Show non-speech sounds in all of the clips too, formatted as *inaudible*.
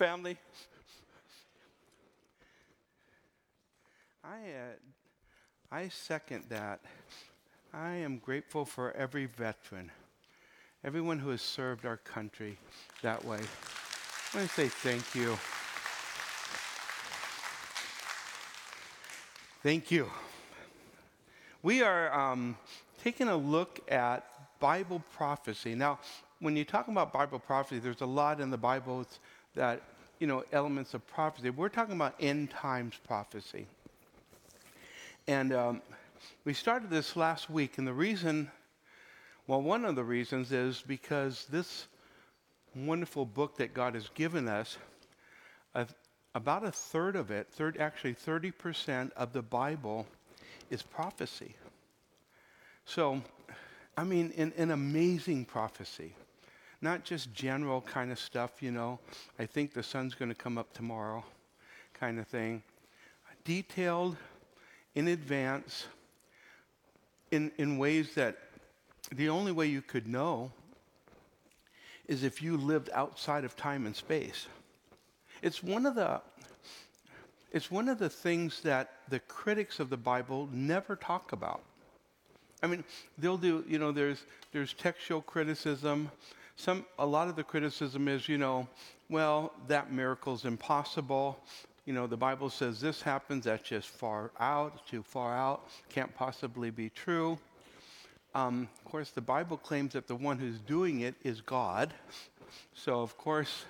family. I, uh, I second that. I am grateful for every veteran, everyone who has served our country that way. I want to say thank you. Thank you. We are um, taking a look at Bible prophecy. Now, when you talk about Bible prophecy, there's a lot in the Bible that, you know, elements of prophecy. We're talking about end times prophecy. And um, we started this last week, and the reason, well, one of the reasons is because this wonderful book that God has given us, uh, about a third of it, third, actually 30% of the Bible is prophecy. So, I mean, an, an amazing prophecy. Not just general kind of stuff, you know, I think the sun's going to come up tomorrow kind of thing. Detailed in advance in, in ways that the only way you could know is if you lived outside of time and space. It's one of the it's one of the things that the critics of the Bible never talk about. I mean, they'll do, you know, there's there's textual criticism. Some a lot of the criticism is, you know, well, that miracle's impossible. You know, the Bible says this happens, that's just far out, too far out, can't possibly be true. Um, of course, the Bible claims that the one who's doing it is God. So, of course,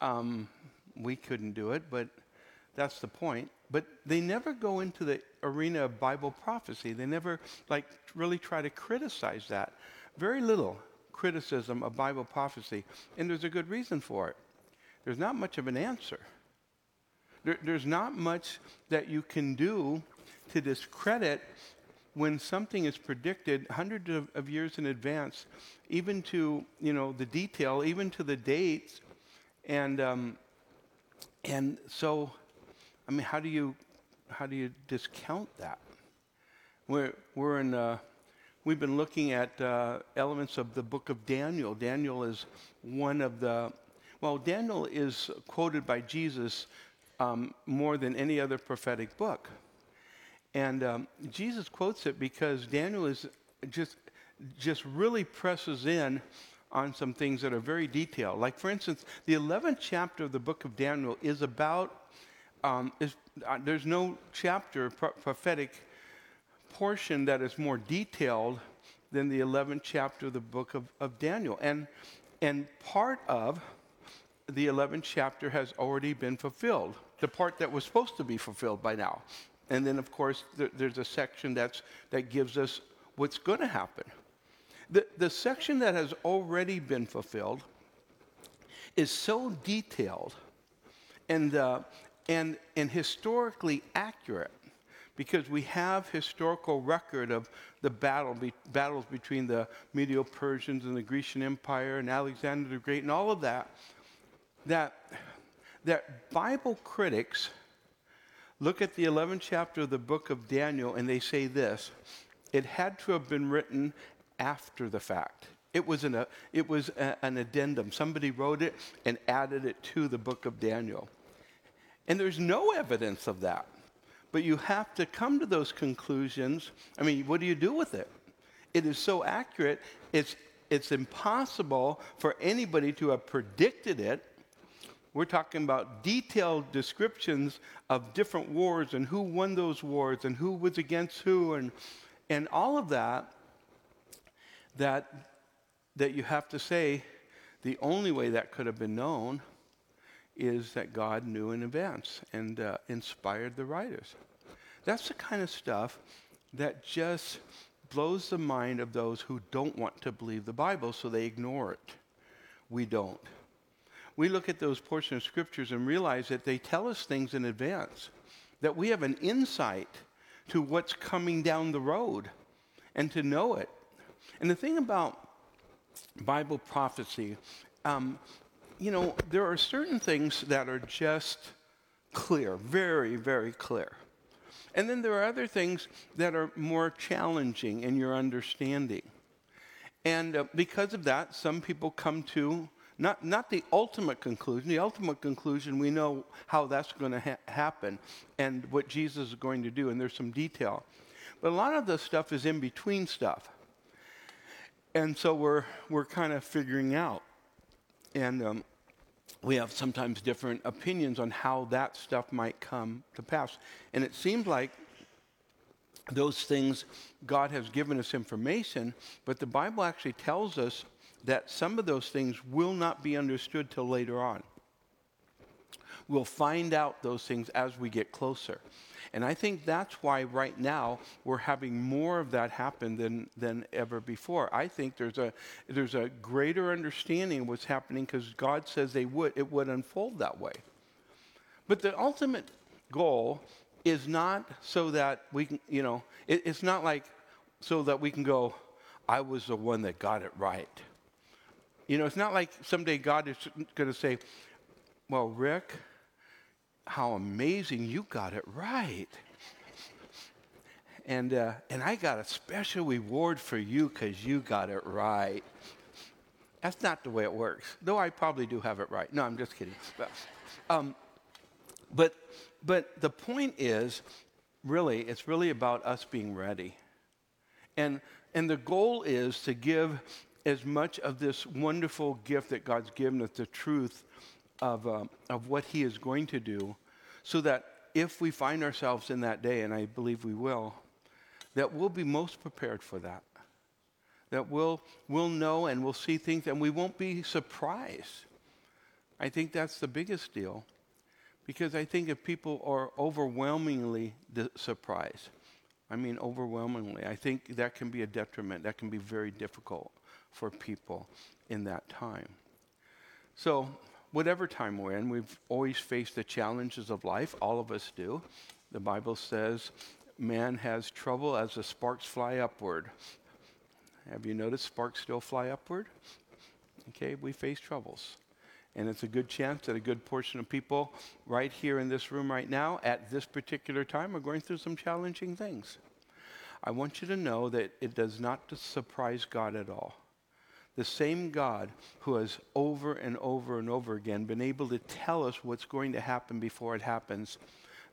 um, we couldn't do it, but that's the point. But they never go into the arena of Bible prophecy. They never, like, really try to criticize that. Very little criticism of Bible prophecy. And there's a good reason for it. There's not much of an answer. There, there's not much that you can do to discredit when something is predicted hundreds of, of, years in advance, even to you know the detail, even to the dates, and um, and so, I mean, how do you how do you discount that? We're we're in. Uh, we've been looking at uh, elements of the book of Daniel. Daniel is one of the. Well, Daniel is quoted by Jesus um, more than any other prophetic book. And um, Jesus quotes it because Daniel is just, just really presses in on some things that are very detailed. Like, for instance, the 11th chapter of the book of Daniel is about, um, is, uh, there's no chapter, pro- prophetic portion that is more detailed than the 11th chapter of the book of, of Daniel. And, and part of the 11th chapter has already been fulfilled, the part that was supposed to be fulfilled by now. And then, of course, there, there's a section that's, that gives us what's going to happen. The, the section that has already been fulfilled is so detailed and, uh, and, and historically accurate because we have historical record of the battle be, battles between the Medo-Persians and the Grecian Empire and Alexander the Great and all of that, that, that Bible critics look at the 11th chapter of the book of Daniel and they say this it had to have been written after the fact. It was, an, it was a, an addendum. Somebody wrote it and added it to the book of Daniel. And there's no evidence of that. But you have to come to those conclusions. I mean, what do you do with it? It is so accurate, it's, it's impossible for anybody to have predicted it we're talking about detailed descriptions of different wars and who won those wars and who was against who and, and all of that, that, that you have to say the only way that could have been known is that God knew in advance and uh, inspired the writers. That's the kind of stuff that just blows the mind of those who don't want to believe the Bible, so they ignore it. We don't we look at those portions of scriptures and realize that they tell us things in advance, that we have an insight to what's coming down the road and to know it. And the thing about Bible prophecy, um, you know, there are certain things that are just clear, very, very clear. And then there are other things that are more challenging in your understanding. And uh, because of that, some people come to Not, not the ultimate conclusion. The ultimate conclusion, we know how that's going to ha- happen and what Jesus is going to do, and there's some detail. But a lot of the stuff is in between stuff. And so we're, we're kind of figuring out. And um, we have sometimes different opinions on how that stuff might come to pass. And it seems like those things, God has given us information, but the Bible actually tells us that some of those things will not be understood till later on. We'll find out those things as we get closer. And I think that's why right now we're having more of that happen than, than ever before. I think there's a, there's a greater understanding of what's happening because God says they would, it would unfold that way. But the ultimate goal is not so that we can, you know, it, it's not like so that we can go, I was the one that got it right. You know, it's not like someday God is going to say, Well, Rick, how amazing you got it right. And, uh, and I got a special reward for you because you got it right. That's not the way it works, though I probably do have it right. No, I'm just kidding. But, um, but, but the point is, really, it's really about us being ready. And, and the goal is to give as much of this wonderful gift that God's given us, the truth of, uh, of what He is going to do, so that if we find ourselves in that day, and I believe we will, that we'll be most prepared for that. That we'll, we'll know and we'll see things and we won't be surprised. I think that's the biggest deal. Because I think if people are overwhelmingly surprised, I mean overwhelmingly, I think that can be a detriment. That can be very difficult for people in that time. So, whatever time we're in, we've always faced the challenges of life. All of us do. The Bible says man has trouble as the sparks fly upward. Have you noticed sparks still fly upward? Okay, we face troubles. And it's a good chance that a good portion of people right here in this room right now at this particular time are going through some challenging things. I want you to know that it does not surprise God at all the same God who has over and over and over again been able to tell us what's going to happen before it happens,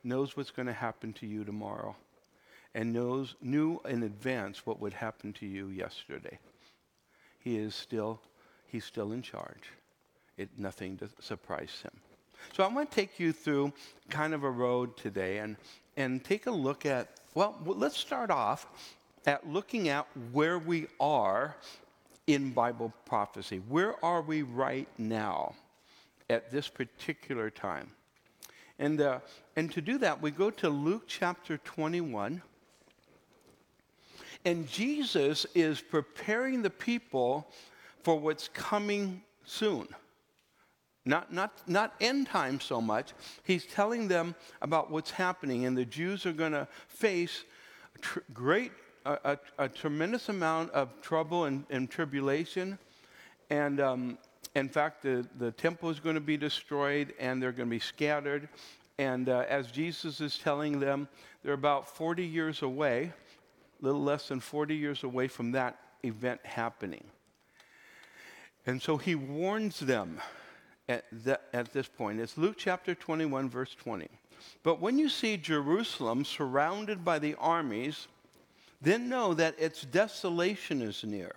knows what's going to happen to you tomorrow, and knows knew in advance what would happen to you yesterday. He is still he's still in charge. It nothing to surprise him. So I want to take you through kind of a road today and and take a look at well, let's start off at looking at where we are in Bible prophecy. Where are we right now at this particular time? And, uh, and to do that, we go to Luke chapter 21. And Jesus is preparing the people for what's coming soon. Not, not, not end time so much. He's telling them about what's happening, and the Jews are going to face tr- great a, a, tremendous amount of trouble and, and tribulation. And um, in fact, the, the temple is going to be destroyed and they're going to be scattered. And uh, as Jesus is telling them, they're about 40 years away, a little less than 40 years away from that event happening. And so he warns them at, the, at this point. It's Luke chapter 21, verse 20. But when you see Jerusalem surrounded by the armies, then know that its desolation is near.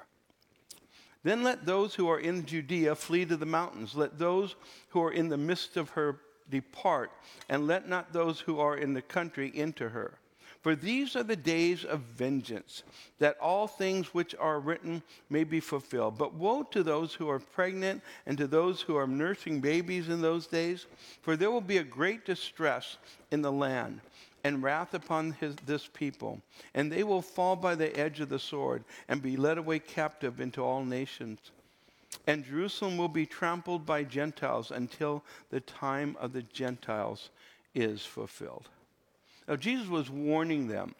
Then let those who are in Judea flee to the mountains. Let those who are in the midst of her depart, and let not those who are in the country enter her. For these are the days of vengeance, that all things which are written may be fulfilled. But woe to those who are pregnant and to those who are nursing babies in those days, for there will be a great distress in the land and wrath upon his, this people, and they will fall by the edge of the sword and be led away captive into all nations. And Jerusalem will be trampled by Gentiles until the time of the Gentiles is fulfilled. Now, Jesus was warning them,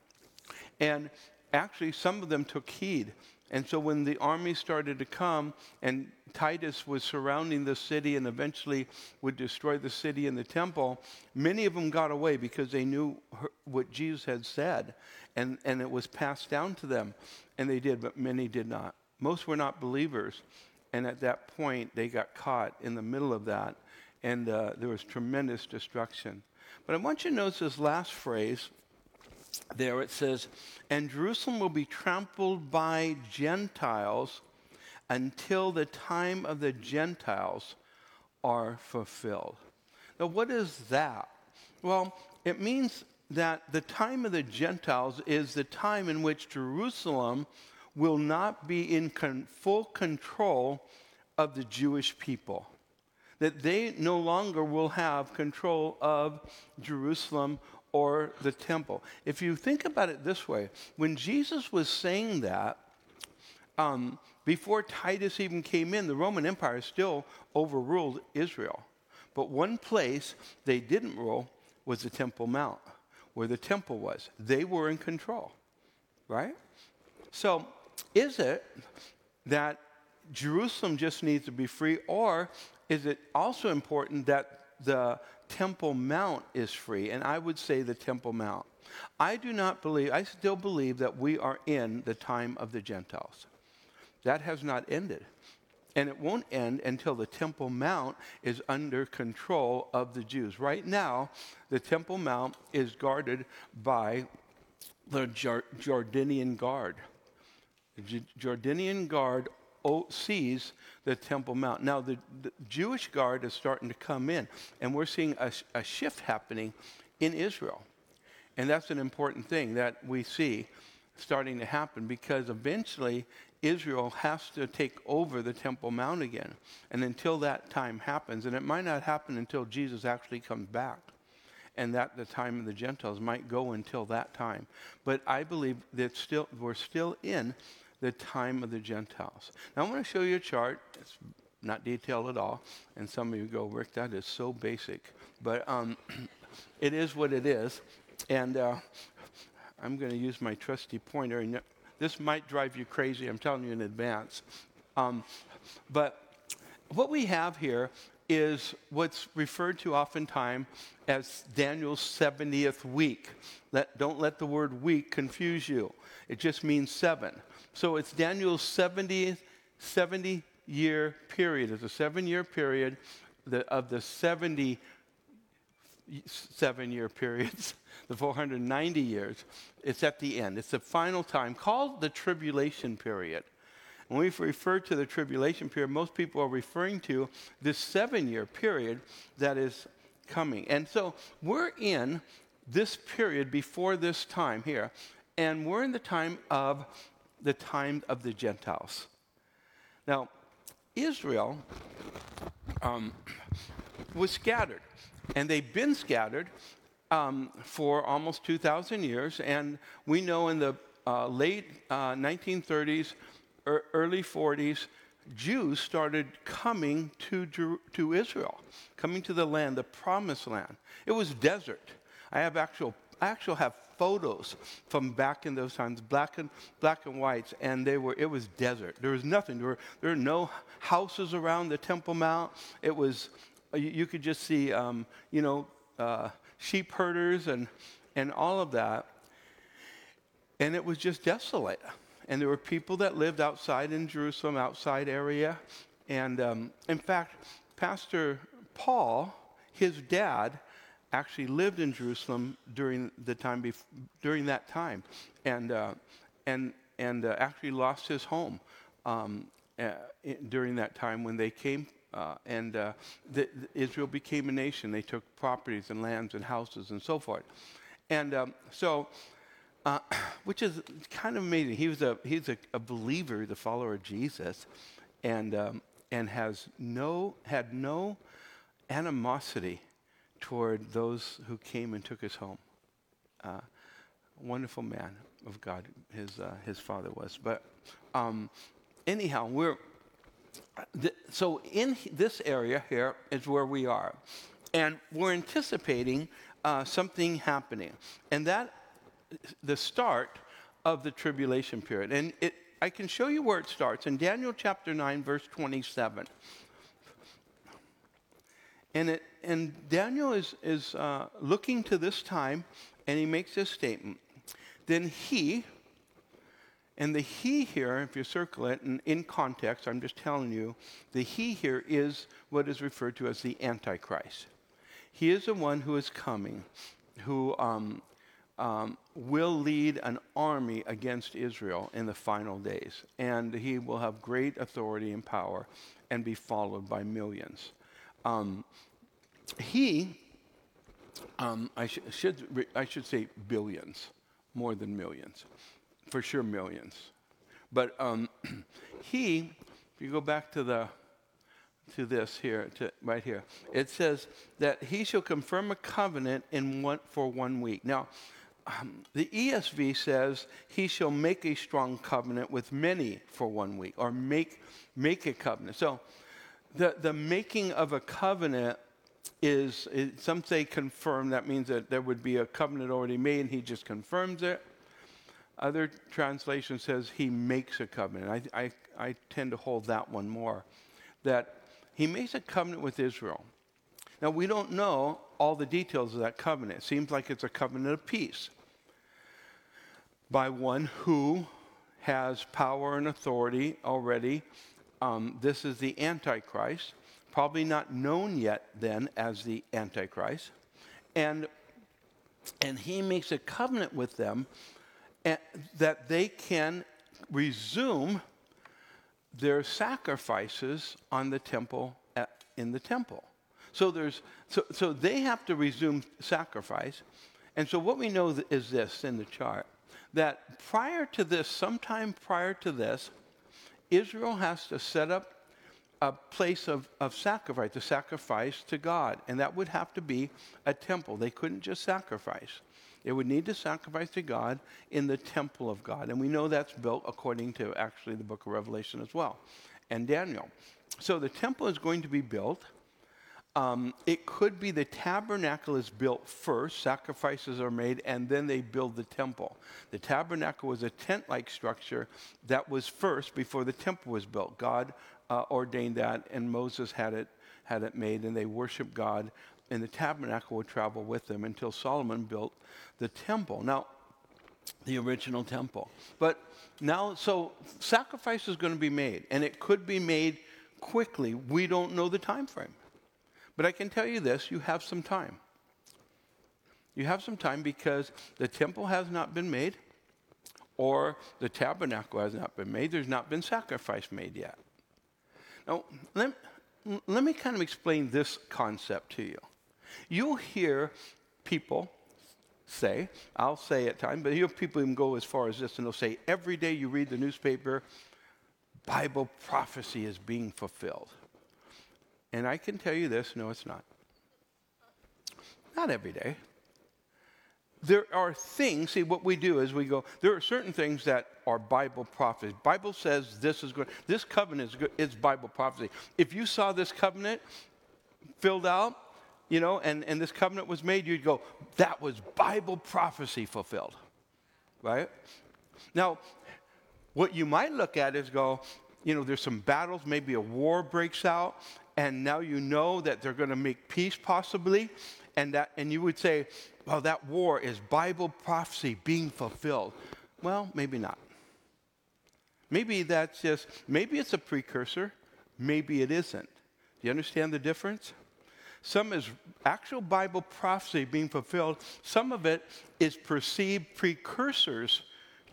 and actually, some of them took heed. And so, when the army started to come and Titus was surrounding the city and eventually would destroy the city and the temple, many of them got away because they knew what Jesus had said and, and it was passed down to them. And they did, but many did not. Most were not believers. And at that point, they got caught in the middle of that, and uh, there was tremendous destruction. But I want you to notice this last phrase there. It says, And Jerusalem will be trampled by Gentiles until the time of the Gentiles are fulfilled. Now, what is that? Well, it means that the time of the Gentiles is the time in which Jerusalem will not be in con- full control of the Jewish people. That they no longer will have control of Jerusalem or the temple. If you think about it this way, when Jesus was saying that, um, before Titus even came in, the Roman Empire still overruled Israel. But one place they didn't rule was the Temple Mount, where the temple was. They were in control, right? So, is it that Jerusalem just needs to be free, or is it also important that the Temple Mount is free? And I would say the Temple Mount. I do not believe, I still believe that we are in the time of the Gentiles. That has not ended. And it won't end until the Temple Mount is under control of the Jews. Right now, the Temple Mount is guarded by the Jordanian Guard. The Jordanian Guard sees the Temple Mount. Now, the, the, Jewish Guard is starting to come in, and we're seeing a, a shift happening in Israel. And that's an important thing that we see starting to happen because eventually Israel has to take over the Temple Mount again. And until that time happens, and it might not happen until Jesus actually comes back, and that the time of the Gentiles might go until that time. But I believe that still we're still in the time of the Gentiles. Now I want to show you a chart. It's not detailed at all, and some of you go, Rick, that is so basic, but um, *clears throat* it is what it is. And uh, I'm going to use my trusty pointer. And this might drive you crazy, I'm telling you in advance. Um, but what we have here is what's referred to oftentimes as Daniel's 70th week. Let, don't let the word week confuse you. It just means seven. So it's Daniel's 70, 70 year period. It's a seven year period of the 70 seven year periods, *laughs* the 490 years. It's at the end. It's the final time, called the tribulation period. When we refer to the tribulation period, most people are referring to this seven year period that is coming. And so we're in this period before this time here, and we're in the time of the time of the Gentiles. Now, Israel um, was scattered. And they've been scattered um, for almost 2,000 years. And we know in the uh, late uh, 1930s, er, early 40s, Jews started coming to, to Israel, coming to the land, the promised land. It was desert. I have actual, I actually have photos from back in those times, black and, black and whites, and they were, it was desert. There was nothing. There were, there were no houses around the Temple Mount. It was, you, you could just see, um, you know, uh, sheep herders and, and all of that. And it was just desolate. And there were people that lived outside in Jerusalem, outside area. And um, in fact, Pastor Paul, his dad, actually lived in Jerusalem during the time bef- during that time, and uh, and and uh, actually lost his home um, uh, during that time when they came uh, and uh, the, the Israel became a nation. They took properties and lands and houses and so forth. And um, so, uh, *clears throat* which is kind of amazing. He was a, he's a, a believer, the follower of Jesus, and, um, and has no, had no animosity toward those who came and took his home. Uh, wonderful man of God, his, uh, his father was. But um, anyhow, we're so in this area here is where we are. And we're anticipating uh, something happening. And that, the start of the tribulation period. And it, I can show you where it starts in Daniel chapter 9, verse 27. And, it, and Daniel is, is uh, looking to this time, and he makes this statement. Then he, And the he here, if you circle it, and in context, I'm just telling you, the he here is what is referred to as the Antichrist. He is the one who is coming, who um, um, will lead an army against Israel in the final days. And he will have great authority and power and be followed by millions. Um, he, um, I, sh- should, I should say billions, more than millions for sure millions. But um, *clears throat* he, if you go back to the to this here, to right here, it says that he shall confirm a covenant in one for one week. Now, um, the ESV says he shall make a strong covenant with many for one week, or make make a covenant. So, the the making of a covenant is, is some say confirm. That means that there would be a covenant already made, and he just confirms it. Other translation says he makes a covenant. I, I, I tend to hold that one more. That he makes a covenant with Israel. Now, we don't know all the details of that covenant. It seems like it's a covenant of peace by one who has power and authority already. Um, this is the Antichrist, probably not known yet then as the Antichrist. And, and he makes a covenant with them that they can resume their sacrifices on the temple at, in the temple. So there's so, so they have to resume sacrifice. And so what we know is this in the chart that prior to this, sometime prior to this, Israel has to set up a place of, of sacrifice, to sacrifice to God. And that would have to be a temple. They couldn't just sacrifice. They would need to sacrifice to God in the temple of God. And we know that's built according to actually the book of Revelation as well and Daniel. So the temple is going to be built. Um, it could be the tabernacle is built first, sacrifices are made, and then they build the temple. The tabernacle was a tent like structure that was first before the temple was built. God uh, ordained that, and Moses had it, had it made, and they worshiped God and the tabernacle would travel with them until Solomon built the temple. Now, the original temple. But now, so sacrifice is going to be made, and it could be made quickly. We don't know the time frame. But I can tell you this you have some time. You have some time because the temple has not been made, or the tabernacle has not been made. There's not been sacrifice made yet. Now, let, let me kind of explain this concept to you. You'll hear people say, I'll say at times, but you hear people even go as far as this, and they'll say, every day you read the newspaper, Bible prophecy is being fulfilled. And I can tell you this no, it's not. Not every day. There are things, see, what we do is we go, there are certain things that are Bible prophecy. Bible says this is good. This covenant is, good, it's Bible prophecy. If you saw this covenant filled out, you know, and, and this covenant was made, you'd go, that was Bible prophecy fulfilled, right? Now, what you might look at is go, you know, there's some battles, maybe a war breaks out, and now you know that they're going to make peace possibly, and that, and you would say, well, that war is Bible prophecy being fulfilled. Well, maybe not. Maybe that's just, maybe it's a precursor, maybe it isn't. Do you understand the difference? Some is actual Bible prophecy being fulfilled. Some of it is perceived precursors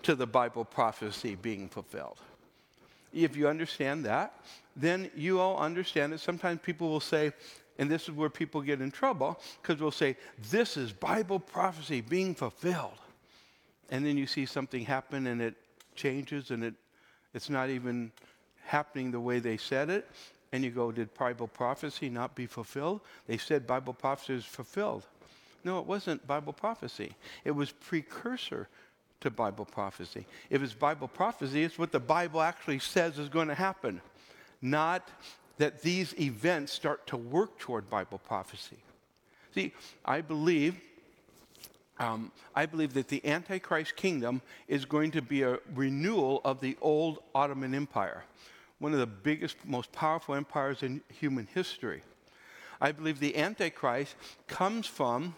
to the Bible prophecy being fulfilled. If you understand that, then you all understand that sometimes people will say, and this is where people get in trouble, because we'll say, This is Bible prophecy being fulfilled. And then you see something happen and it changes and it, it's not even happening the way they said it. And you go, did Bible prophecy not be fulfilled? They said Bible prophecy is fulfilled. No, it wasn't Bible prophecy. It was precursor to Bible prophecy. If it's Bible prophecy, it's what the Bible actually says is going to happen, not that these events start to work toward Bible prophecy. See, I believe. Um, I believe that the Antichrist kingdom is going to be a renewal of the old Ottoman Empire one of the biggest, most powerful empires in human history. I believe the Antichrist comes from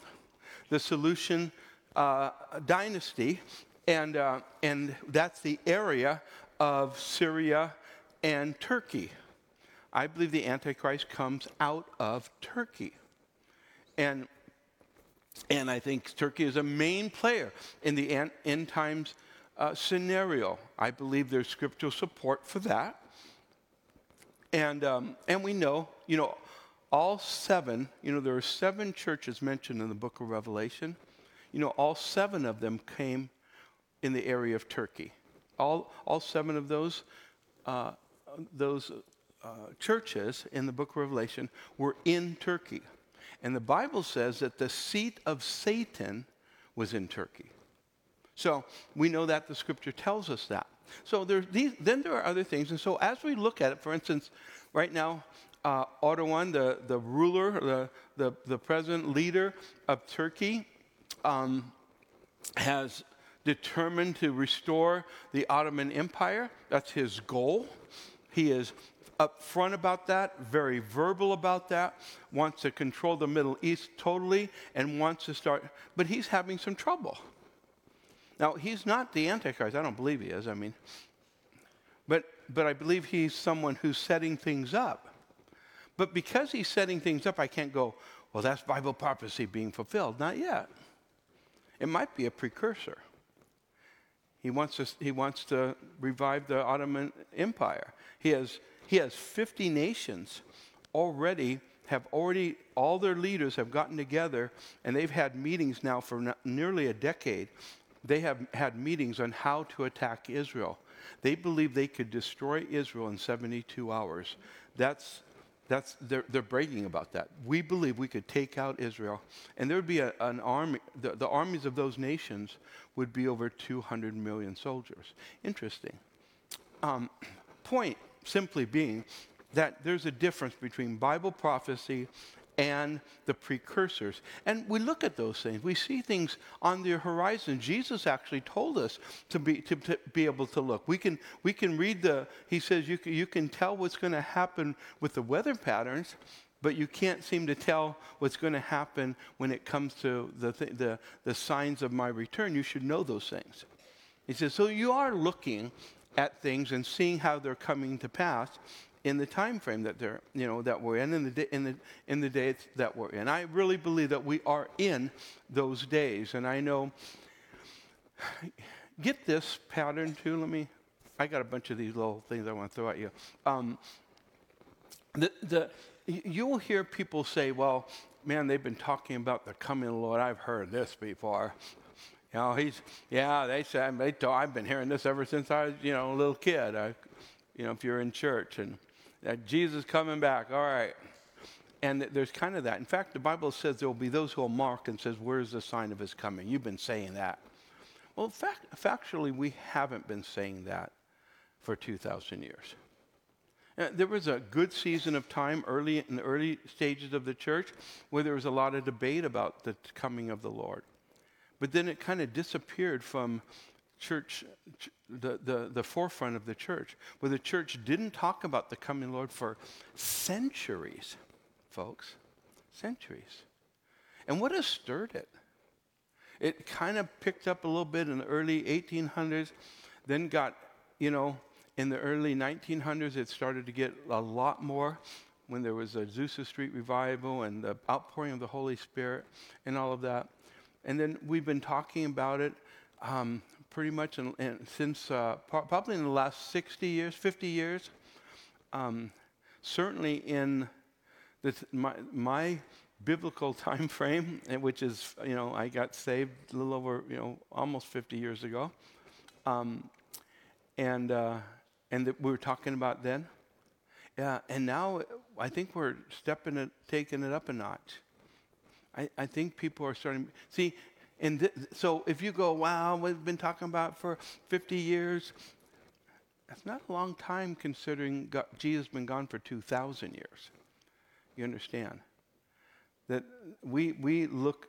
the Seleucid uh, dynasty, And, uh, and that's the area of Syria and Turkey. I believe the Antichrist comes out of Turkey. And, and I think Turkey is a main player in the end, times uh, scenario. I believe there's scriptural support for that. And, um, and we know, you know, all seven, you know, there are seven churches mentioned in the book of Revelation. You know, all seven of them came in the area of Turkey. All, all seven of those, uh, those uh, churches in the book of Revelation were in Turkey. And the Bible says that the seat of Satan was in Turkey. So we know that the scripture tells us that. So these, then there are other things. And so as we look at it, for instance, right now, uh, Erdogan, the, the ruler, the, the, the president leader of Turkey, um, has determined to restore the Ottoman Empire. That's his goal. He is upfront about that, very verbal about that, wants to control the Middle East totally, and wants to start, but he's having some trouble. Now, he's not the Antichrist. I don't believe he is. I mean, but, but I believe he's someone who's setting things up. But because he's setting things up, I can't go, well, that's Bible prophecy being fulfilled. Not yet. It might be a precursor. He wants to, he wants to revive the Ottoman Empire. He has, he has 50 nations already have already all their leaders have gotten together and they've had meetings now for nearly a decade they have had meetings on how to attack Israel. They believe they could destroy Israel in 72 hours. That's, that's, they're, they're bragging about that. We believe we could take out Israel, and there would be a, an army, the, the armies of those nations would be over 200 million soldiers. Interesting. Um, point simply being that there's a difference between Bible prophecy and the precursors. And we look at those things. We see things on the horizon. Jesus actually told us to be, to, to be able to look. We can, we can read the, he says, you can, you can tell what's going to happen with the weather patterns, but you can't seem to tell what's going to happen when it comes to the, th- the, the signs of my return. You should know those things. He says, so you are looking at things and seeing how they're coming to pass in the time frame that they're, you know, that we're in, in the, in the, in the days that we're in. I really believe that we are in those days. And I know, *sighs* get this pattern too. Let me, I got a bunch of these little things I want to throw at you. Um, the, the, you'll hear people say, well, man, they've been talking about the coming of the Lord. I've heard this before. You know, he's, yeah, they said, they told, I've been hearing this ever since I was, you know, a little kid. I, you know, if you're in church. And that Jesus coming back. All right. And there's kind of that. In fact, the Bible says there will be those who will mark and says, "Where's the sign of his coming?" You've been saying that. Well, fact, factually, we haven't been saying that for 2,000 years. Uh, there was a good season of time early in the early stages of the church where there was a lot of debate about the coming of the Lord. But then it kind of disappeared from church, the, the, the forefront of the church, where the church didn't talk about the coming Lord for centuries, folks. Centuries. And what has stirred it? It kind of picked up a little bit in the early 1800s, then got, you know, in the early 1900s, it started to get a lot more when there was a Azusa Street revival and the outpouring of the Holy Spirit and all of that. And then we've been talking about it um, pretty much in, in, since uh, probably in the last 60 years, 50 years. Um, certainly in my, my biblical *laughs* time frame, which is, you know, I got saved a little over, you know, almost 50 years ago. Um, and uh, and that we were talking about then. Yeah, and now I think we're stepping it, taking it up a notch. I, I think people are starting. See, and th- so if you go, wow, we've been talking about for 50 years, that's not a long time considering God, Jesus has been gone for 2,000 years. You understand? That we, we look,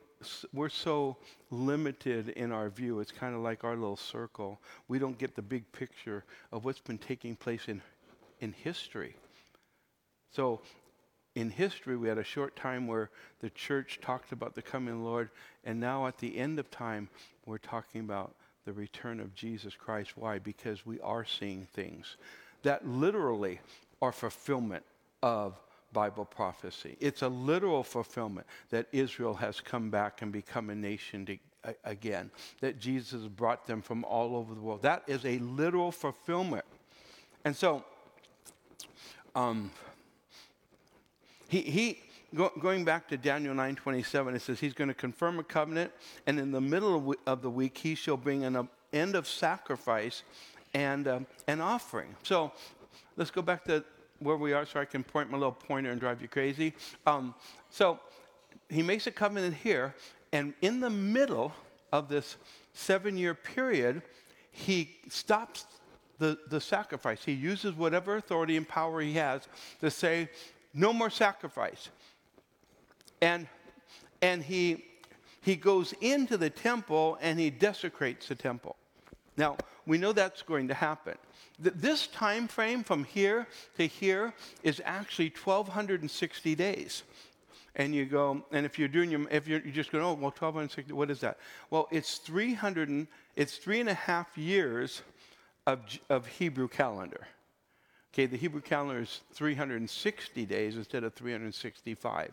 we're so limited in our view. It's kind of like our little circle. We don't get the big picture of what's been taking place in, in history. So in history, we had a short time where the church talked about the coming Lord, and now at the end of time, we're talking about the return of Jesus Christ. Why? Because we are seeing things that literally are fulfillment of Bible prophecy. It's a literal fulfillment that Israel has come back and become a nation to, a, again, that Jesus brought them from all over the world. That is a literal fulfillment. And so, um, he, he go, going back to Daniel 9:27, it says he's going to confirm a covenant, and in the middle of, of the week he shall bring an end of sacrifice and um, an offering. So let's go back to where we are, so I can point my little pointer and drive you crazy. Um, so he makes a covenant here, and in the middle of this seven-year period, he stops the, the sacrifice. He uses whatever authority and power he has to say, no more sacrifice. And, and he, he goes into the temple and he desecrates the temple. Now, we know that's going to happen. This time frame from here to here is actually 1,260 days. And you go, and if you're doing your, if you're, you just going, oh, well, 1,260, what is that? Well, it's 300, and, it's three and a half years of, of Hebrew calendar. Okay, the Hebrew calendar is 360 days instead of 365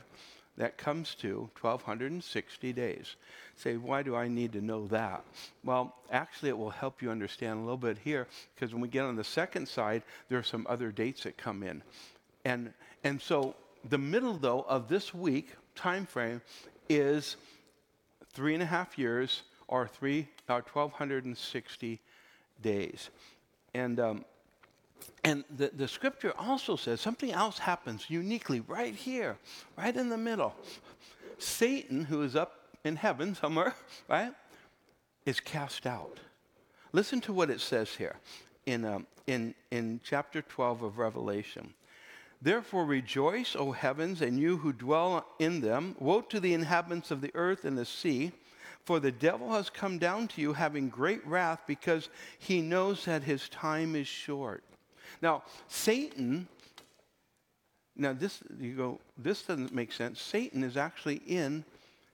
that comes to 1,260 days. Say, why do I need to know that? Well, actually, it will help you understand a little bit here because when we get on the second side, there are some other dates that come in. And, and so the middle, though, of this week time frame is three and a half years or three, uh, 1,260 days. And um, and the, the scripture also says something else happens uniquely right here, right in the middle. Satan, who is up in heaven somewhere, *laughs* right, is cast out. Listen to what it says here in, um, in, in chapter 12 of Revelation. Therefore rejoice, O heavens, and you who dwell in them. Woe to the inhabitants of the earth and the sea, for the devil has come down to you having great wrath because he knows that his time is short. Now, Satan, now this, you go, this doesn't make sense. Satan is actually in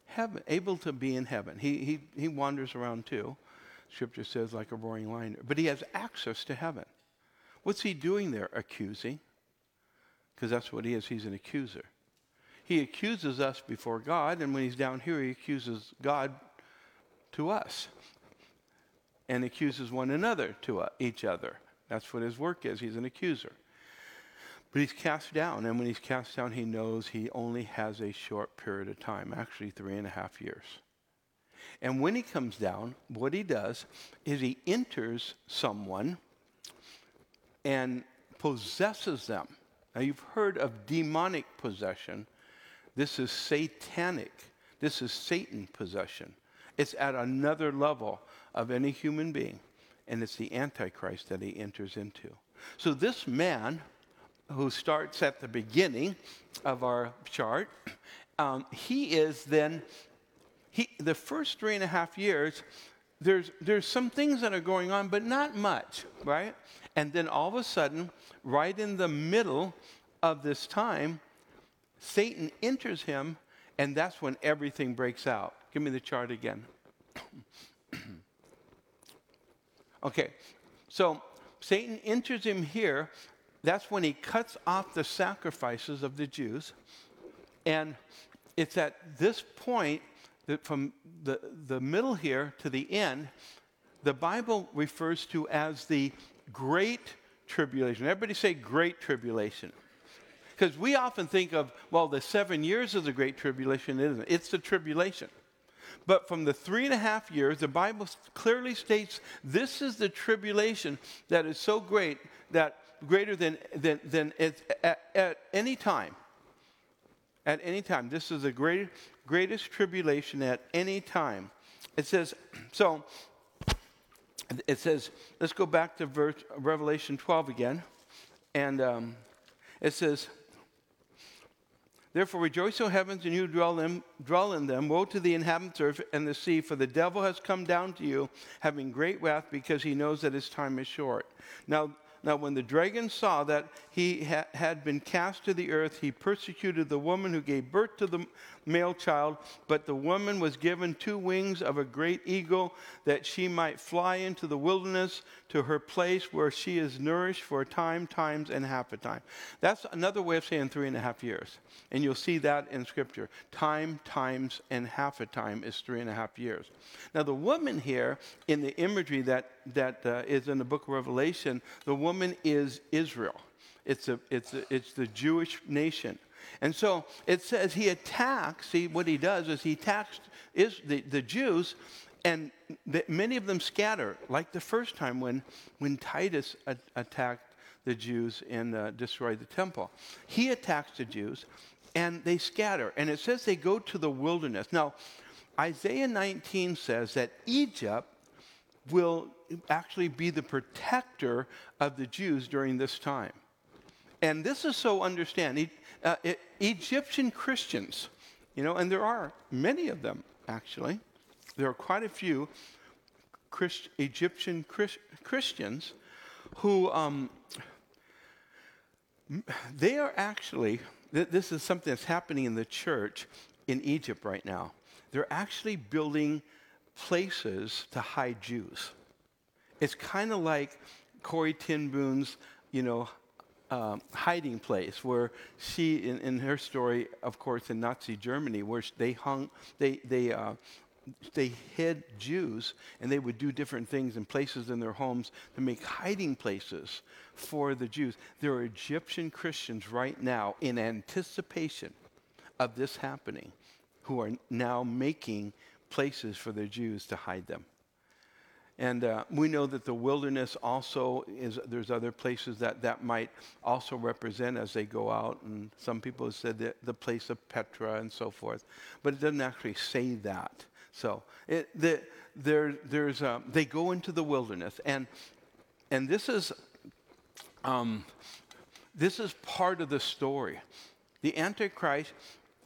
heaven, able to be in heaven. He, he, he wanders around too. Scripture says, like a roaring lion. But he has access to heaven. What's he doing there? Accusing. Because that's what he is. He's an accuser. He accuses us before God, and when he's down here, he accuses God to us and accuses one another to uh, each other. That's what his work is. He's an accuser. But he's cast down, and when he's cast down, he knows he only has a short period of time, actually three and a half years. And when he comes down, what he does is he enters someone and possesses them. Now, you've heard of demonic possession. This is satanic. This is Satan possession. It's at another level of any human being and it's the Antichrist that he enters into. So, this man who starts at the beginning of our chart, um, he is then, he, the first three and a half years, there's, there's some things that are going on, but not much, right? And then all of a sudden, right in the middle of this time, Satan enters him, and that's when everything breaks out. Give me the chart again. Okay, so Satan enters him here. That's when he cuts off the sacrifices of the Jews. And it's at this point that from the, the middle here to the end, the Bible refers to as the Great Tribulation. Everybody say Great Tribulation. Because we often think of, well, the seven years of the Great Tribulation. isn't it? It's the tribulation. But from the three and a half years, the Bible clearly states this is the tribulation that is so great that greater than, than, than at, at, at any time. At any time. This is the great, greatest tribulation at any time. It says, *clears throat* so it says, let's go back to verse, Revelation 12 again. And um, it says, Therefore rejoice, O heavens, and you dwell in, dwell in them. Woe to the inhabitants of earth and the sea, for the devil has come down to you, having great wrath, because he knows that his time is short. Now, now when the dragon saw that he ha- had been cast to the earth, he persecuted the woman who gave birth to the, male child, but the woman was given two wings of a great eagle that she might fly into the wilderness to her place where she is nourished for a time, times, and half a time. That's another way of saying three and a half years. And you'll see that in Scripture. Time, times, and half a time is three and a half years. Now, the woman here in the imagery that, that uh, is in the book of Revelation, the woman is Israel. It's, a, it's, a, it's the Jewish nation. And so it says he attacks, see, what he does is he attacks is the, the Jews, and the, many of them scatter, like the first time when, when Titus a, attacked the Jews and uh, destroyed the temple. He attacks the Jews, and they scatter. And it says they go to the wilderness. Now, Isaiah 19 says that Egypt will actually be the protector of the Jews during this time. And this is so understand. Uh, Egyptian Christians, you know, and there are many of them actually. There are quite a few Christ, Egyptian Christ, Christians who um, they are actually. Th- this is something that's happening in the church in Egypt right now. They're actually building places to hide Jews. It's kind of like Corrie ten Boom's, you know, um, hiding place where she, in, in, her story, of course, in Nazi Germany, where they hung, they, they, uh, they hid Jews and they would do different things in places in their homes to make hiding places for the Jews. There are Egyptian Christians right now in anticipation of this happening who are now making places for the Jews to hide them. And uh, we know that the wilderness also is, there's other places that that might also represent as they go out. And some people have said that the place of Petra and so forth. But it doesn't actually say that. So it, the, there, there's, uh, they go into the wilderness. And, and this, is, um, this is part of the story. The Antichrist,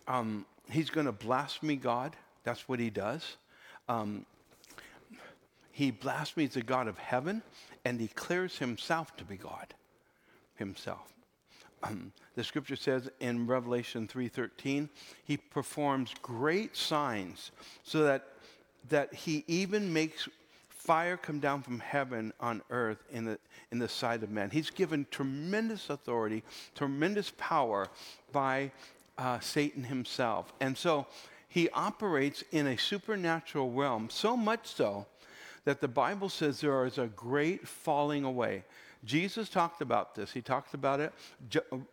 um, he's going to blaspheme God. That's what he does. Um, he blasphemes the God of heaven and declares himself to be God himself. Um, the scripture says in Revelation 3:13, he performs great signs so that that he even makes fire come down from heaven on earth in the, in the sight of men. He's given tremendous authority, tremendous power by uh, Satan himself. And so he operates in a supernatural realm, so much so that the Bible says there is a great falling away. Jesus talked about this. He talked about it.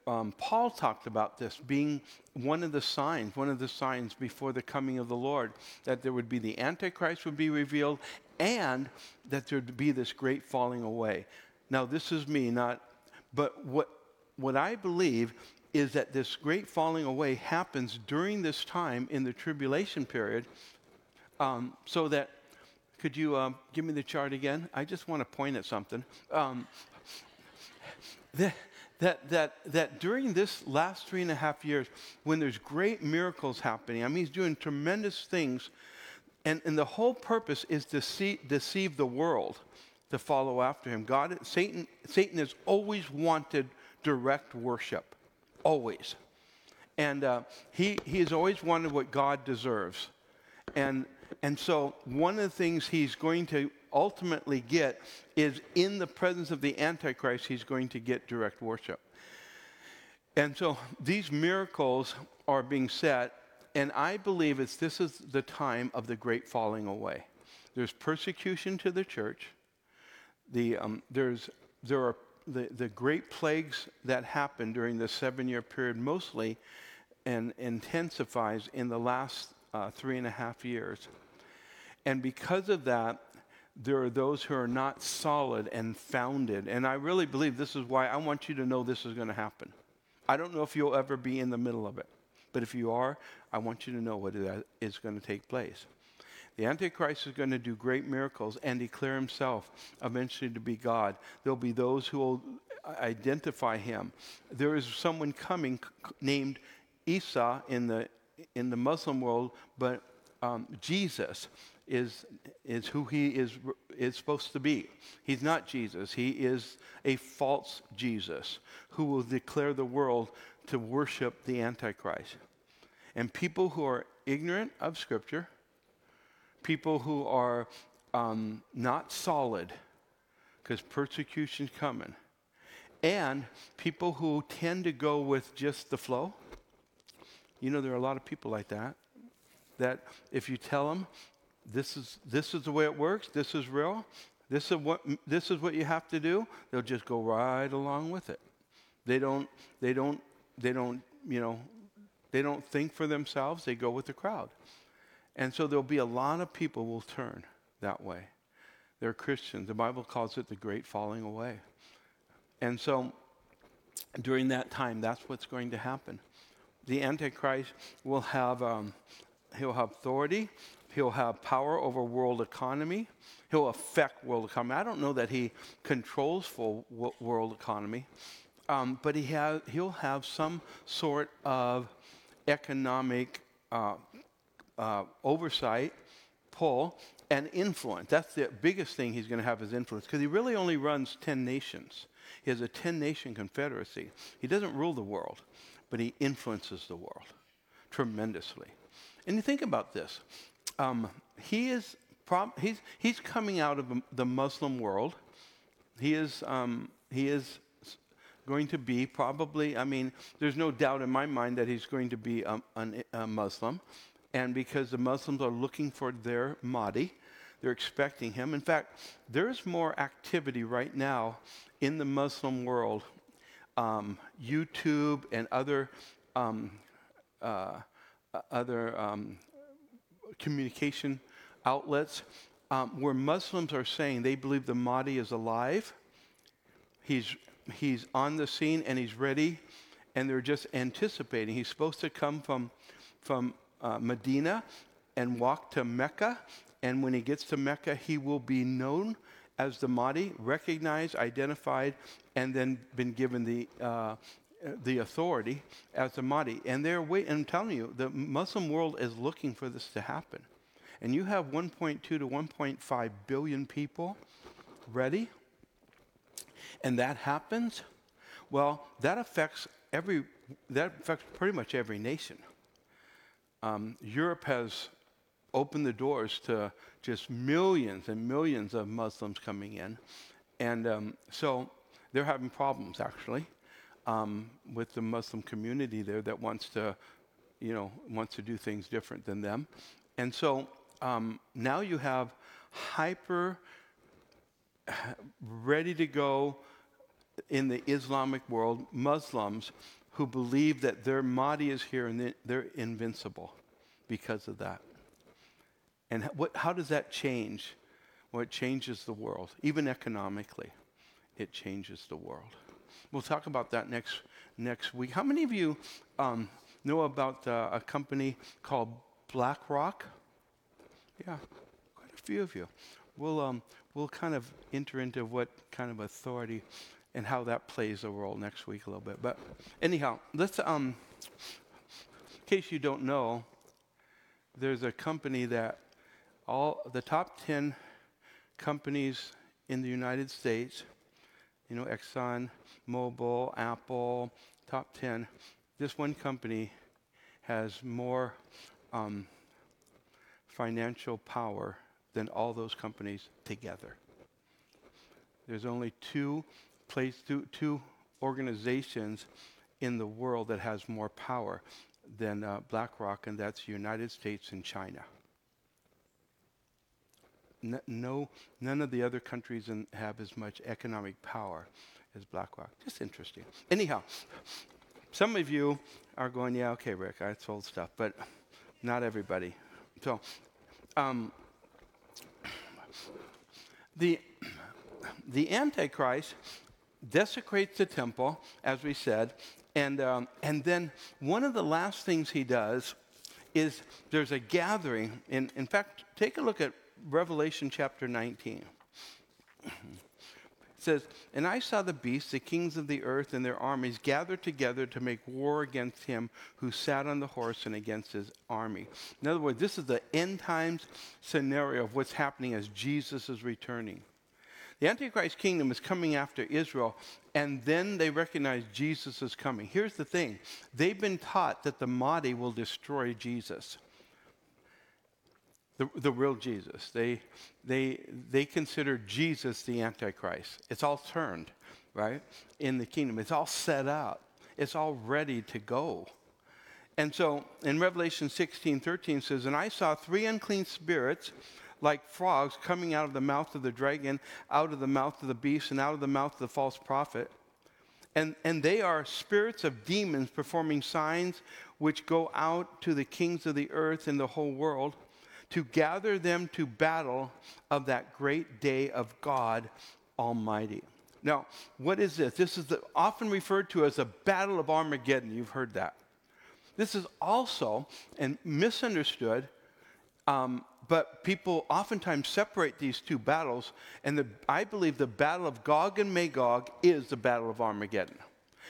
Um, Paul talked about this being one of the signs, one of the signs before the coming of the Lord, that there would be the Antichrist would be revealed and that there would be this great falling away. Now, this is me, not, but what, what I believe is that this great falling away happens during this time in the tribulation period um, so that could you um, give me the chart again? I just want to point at something. Um, that, that, that, that during this last three and a half years, when there's great miracles happening, I mean, he's doing tremendous things, and, and the whole purpose is to see, deceive the world to follow after him. God, Satan, Satan has always wanted direct worship, always. And uh, he, he has always wanted what God deserves. And and so, one of the things he's going to ultimately get is in the presence of the Antichrist, he's going to get direct worship. And so, these miracles are being set, and I believe it's this is the time of the great falling away. There's persecution to the church. The, um, there's, there are the, the great plagues that happened during the seven year period mostly and intensifies in the last uh, three and a half years. And because of that, there are those who are not solid and founded. And I really believe this is why I want you to know this is going to happen. I don't know if you'll ever be in the middle of it, but if you are, I want you to know what is going to take place. The Antichrist is going to do great miracles and declare himself eventually to be God. There'll be those who will identify him. There is someone coming named Isa in the, in the Muslim world, but um, Jesus is, is who he is, is supposed to be. He's not Jesus. He is a false Jesus who will declare the world to worship the Antichrist. And people who are ignorant of Scripture, people who are um, not solid, because persecution's coming, and people who tend to go with just the flow. You know, there are a lot of people like that. That if you tell them this is this is the way it works, this is real, this is what this is what you have to do, they'll just go right along with it. They don't they don't they don't you know they don't think for themselves. They go with the crowd, and so there'll be a lot of people will turn that way. They're Christians. The Bible calls it the great falling away. And so during that time, that's what's going to happen. The Antichrist will have, um, he'll have authority, he'll have power over world economy, he'll affect world economy. I don't know that he controls full world economy, um, but he has, he'll have some sort of economic uh, uh, oversight, pull, and influence. That's the biggest thing he's going to have is influence because he really only runs 10 nations. He has a 10 nation confederacy. He doesn't rule the world, but he influences the world tremendously. And you think about this um, he is he's, he's coming out of the Muslim world. He is, um, he is going to be probably, I mean, there's no doubt in my mind that he's going to be a, a Muslim. And because the Muslims are looking for their Mahdi, they're expecting him. In fact, there's more activity right now in the Muslim world. Um, YouTube and other um, uh, other um, communication outlets um, where Muslims are saying they believe the Mahdi is alive. He's he's on the scene and he's ready, and they're just anticipating. He's supposed to come from from uh, Medina and walk to Mecca and when he gets to Mecca, he will be known as the Mahdi, recognized, identified, and then been given the, uh, the authority as the Mahdi. And they're waiting, I'm telling you, the Muslim world is looking for this to happen. And you have 1.2 to 1.5 billion people ready, and that happens, well, that affects every, that affects pretty much every nation. Um, Europe has opened the doors to just millions and millions of Muslims coming in. And um, so they're having problems, actually, um, with the Muslim community there that wants to, you know, wants to do things different than them. And so um, now you have hyper ready to go in the Islamic world Muslims who believe that their Mahdi is here and they're invincible because of that. And what, how does that change? Well, it changes the world, even economically. It changes the world. We'll talk about that next next week. How many of you um, know about uh, a company called BlackRock? Yeah, quite a few of you. We'll um, we'll kind of enter into what kind of authority and how that plays a role next week a little bit. But anyhow, let's um, in case you don't know, there's a company that all the top 10 companies in the United States, you know, Exxon, Mobil, Apple, top 10, this one company has more um, financial power than all those companies together. There's only two place, two, two organizations in the world that has more power than uh, BlackRock, and that's the United States and China no, none of the other countries in, have as much economic power as BlackRock. Just interesting. Anyhow, some of you are going, yeah, okay, Rick, I sold stuff, but not everybody. So, um, the, the Antichrist desecrates the temple, as we said, and, um, and then one of the last things he does is there's a gathering. In, in fact, take a look at Revelation chapter 19. It says, And I saw the beasts, the kings of the earth, and their armies gathered together to make war against him who sat on the horse and against his army. In other words, this is the end times scenario of what's happening as Jesus is returning. The Antichrist kingdom is coming after Israel, and then they recognize Jesus is coming. Here's the thing they've been taught that the Mahdi will destroy Jesus. The, the real Jesus. They, they, they consider Jesus the Antichrist. It's all turned, right? In the kingdom. It's all set up. It's all ready to go. And so in Revelation 16, 13 says, And I saw three unclean spirits like frogs coming out of the mouth of the dragon, out of the mouth of the beast, and out of the mouth of the false prophet. And, and they are spirits of demons performing signs which go out to the kings of the earth and the whole world to gather them to battle of that great day of God Almighty. Now, what is this? This is the, often referred to as the battle of Armageddon. You've heard that. This is also, and misunderstood, um, but people oftentimes separate these two battles, and the, I believe the battle of Gog and Magog is the battle of Armageddon.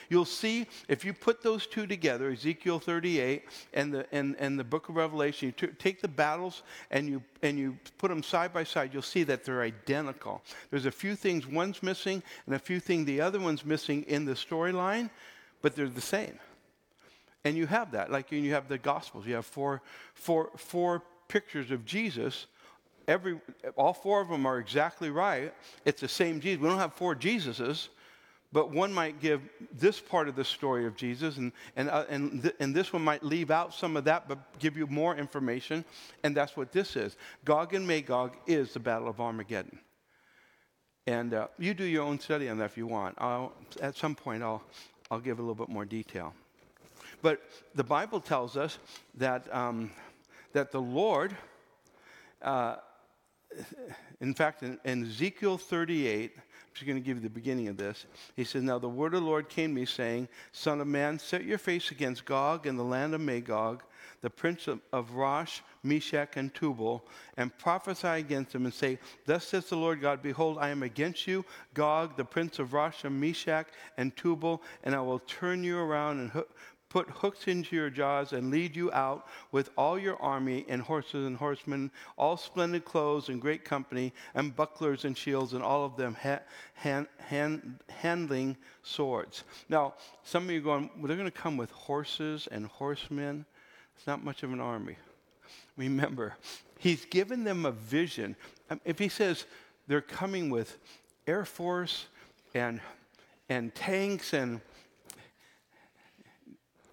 You'll see if you put those two together, Ezekiel 38 and the, and, and the book of Revelation, you t- take the battles and you, and you put them side by side, you'll see that they're identical. There's a few things one's missing and a few things the other one's missing in the storyline, but they're the same. And you have that, like you have the Gospels. You have four, four, four pictures of Jesus. Every, all four of them are exactly right. It's the same Jesus. We don't have four Jesuses, but one might give this part of the story of Jesus, and, and, uh, and, th- and this one might leave out some of that, but give you more information. And that's what this is. Gog and Magog is the Battle of Armageddon. And uh, you do your own study on that if you want. I'll, at some point, I'll, I'll give a little bit more detail. But the Bible tells us that, um, that the Lord, uh, in fact, in, in Ezekiel 38, I'm just going to give you the beginning of this. He says, Now the word of the Lord came to me, saying, Son of man, set your face against Gog and the land of Magog, the prince of, of Rosh, Meshech, and Tubal, and prophesy against them, and say, Thus says the Lord God, Behold, I am against you, Gog, the prince of Rosh, and Meshech, and Tubal, and I will turn you around and put hooks into your jaws and lead you out with all your army and horses and horsemen, all splendid clothes and great company, and bucklers and shields, and all of them ha- hand, hand, handling swords. Now, some of you are going, well, they're going to come with horses and horsemen. It's not much of an army. Remember, he's given them a vision. Um, if he says they're coming with Air Force and, and tanks and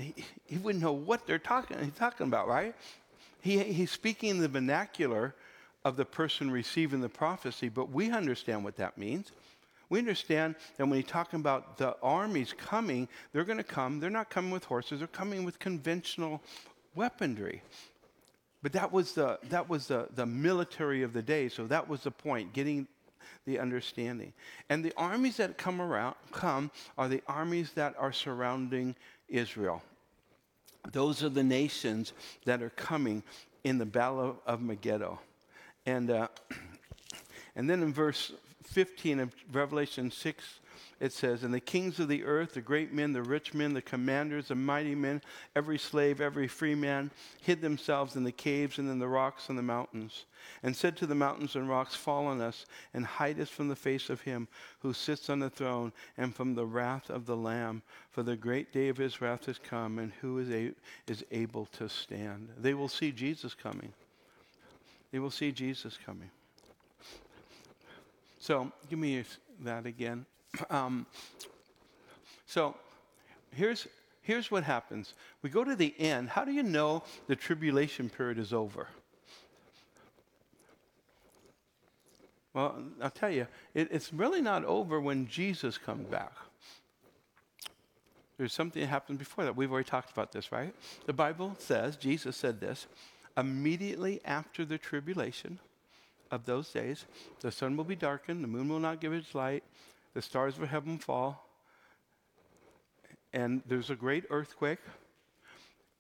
he, he wouldn't know what they're talking, he's talking about, right? He, he's speaking in the vernacular of the person receiving the prophecy, but we understand what that means. We understand that when he's talking about the armies coming, they're going to come. They're not coming with horses, they're coming with conventional weaponry. But that was the, that was the, the military of the day, so that was the point, getting the understanding. And the armies that come around come are the armies that are surrounding Israel. Those are the nations that are coming in the battle of Megiddo. And, uh, *clears throat* and then in verse 15 of Revelation 6, it says, And the kings of the earth, the great men, the rich men, the commanders, the mighty men, every slave, every free man, hid themselves in the caves and in the rocks and the mountains, and said to the mountains and rocks, Fall on us, and hide us from the face of him who sits on the throne, and from the wrath of the Lamb. For the great day of his wrath has come, and who is, a- is able to stand? They will see Jesus coming. They will see Jesus coming. So, give me that again. Um, so here's, here's what happens. We go to the end. How do you know the tribulation period is over? Well, I'll tell you, it, it's really not over when Jesus comes back. There's something that happened before that. We've already talked about this, right? The Bible says, Jesus said this, immediately after the tribulation of those days, the sun will be darkened, the moon will not give its light, the stars of heaven fall, and there's a great earthquake,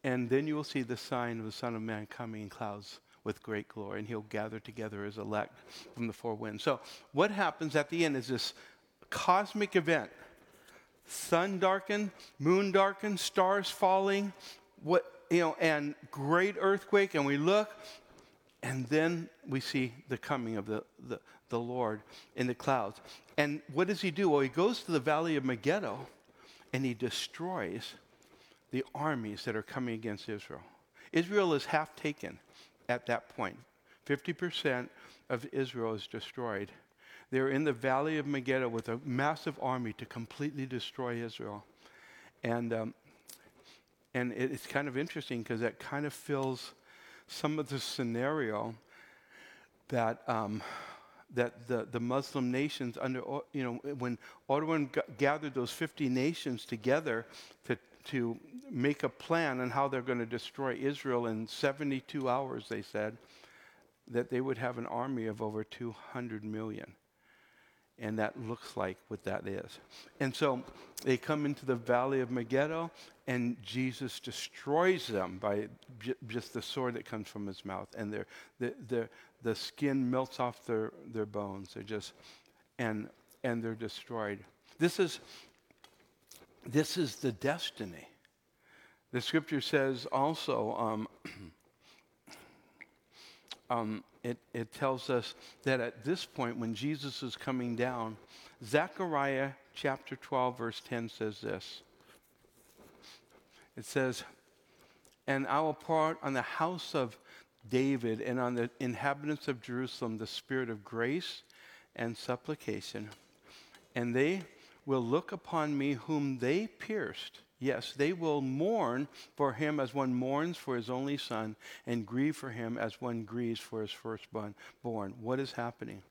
and then you will see the sign of the Son of Man coming in clouds with great glory, and he'll gather together his elect from the four winds. So, what happens at the end is this cosmic event. Sun darkened, moon darkened, stars falling, what, you know, and great earthquake, and we look, and then we see the coming of the, the, the Lord in the clouds. And what does he do? Well, he goes to the valley of Megiddo and he destroys the armies that are coming against Israel. Israel is half taken at that point. 50% of Israel is destroyed. They're in the valley of Megiddo with a massive army to completely destroy Israel. And, um, and it, it's kind of interesting because that kind of fills some of the scenario that, um, that the, the Muslim nations under, you know, when Ottoman g- gathered those 50 nations together to, to make a plan on how they're going to destroy Israel in 72 hours, they said, that they would have an army of over 200 million. And that looks like what that is. And so they come into the valley of Megiddo, and Jesus destroys them by j- just the sword that comes from his mouth. And the, the, the skin melts off their, their bones. They're just, and, and they're destroyed. This is, this is the destiny. The scripture says also, um, *clears throat* um, it, it tells us that at this point, when Jesus is coming down, Zechariah chapter 12, verse 10 says this. It says, And I will pour out on the house of David and on the inhabitants of Jerusalem the spirit of grace and supplication, and they will look upon me whom they pierced Yes, they will mourn for him as one mourns for his only son, and grieve for him as one grieves for his firstborn. What is happening?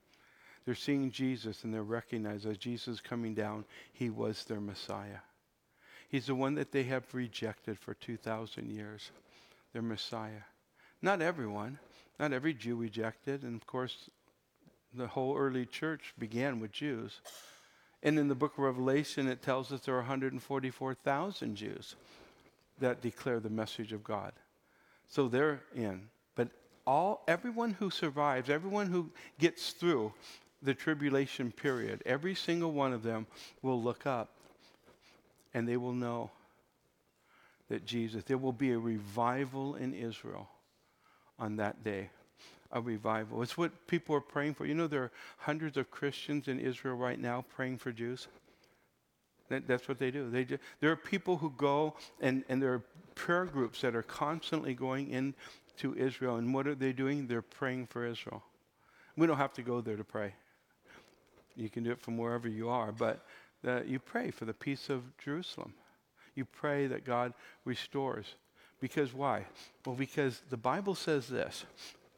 They're seeing Jesus and they're recognizing as Jesus coming down, he was their Messiah. He's the one that they have rejected for 2,000 years, their Messiah. Not everyone, not every Jew rejected, and of course, the whole early church began with Jews. And in the book of Revelation, it tells us there are 144,000 Jews that declare the message of God. So they're in. But all everyone who survives, everyone who gets through the tribulation period, every single one of them will look up and they will know that Jesus, there will be a revival in Israel on that day a revival. It's what people are praying for. You know, there are hundreds of Christians in Israel right now praying for Jews. That, that's what they do. They. There are people who go, and, and there are prayer groups that are constantly going into Israel. And what are they doing? They're praying for Israel. We don't have to go there to pray. You can do it from wherever you are, but uh, you pray for the peace of Jerusalem. You pray that God restores. Because why? Well, because the Bible says this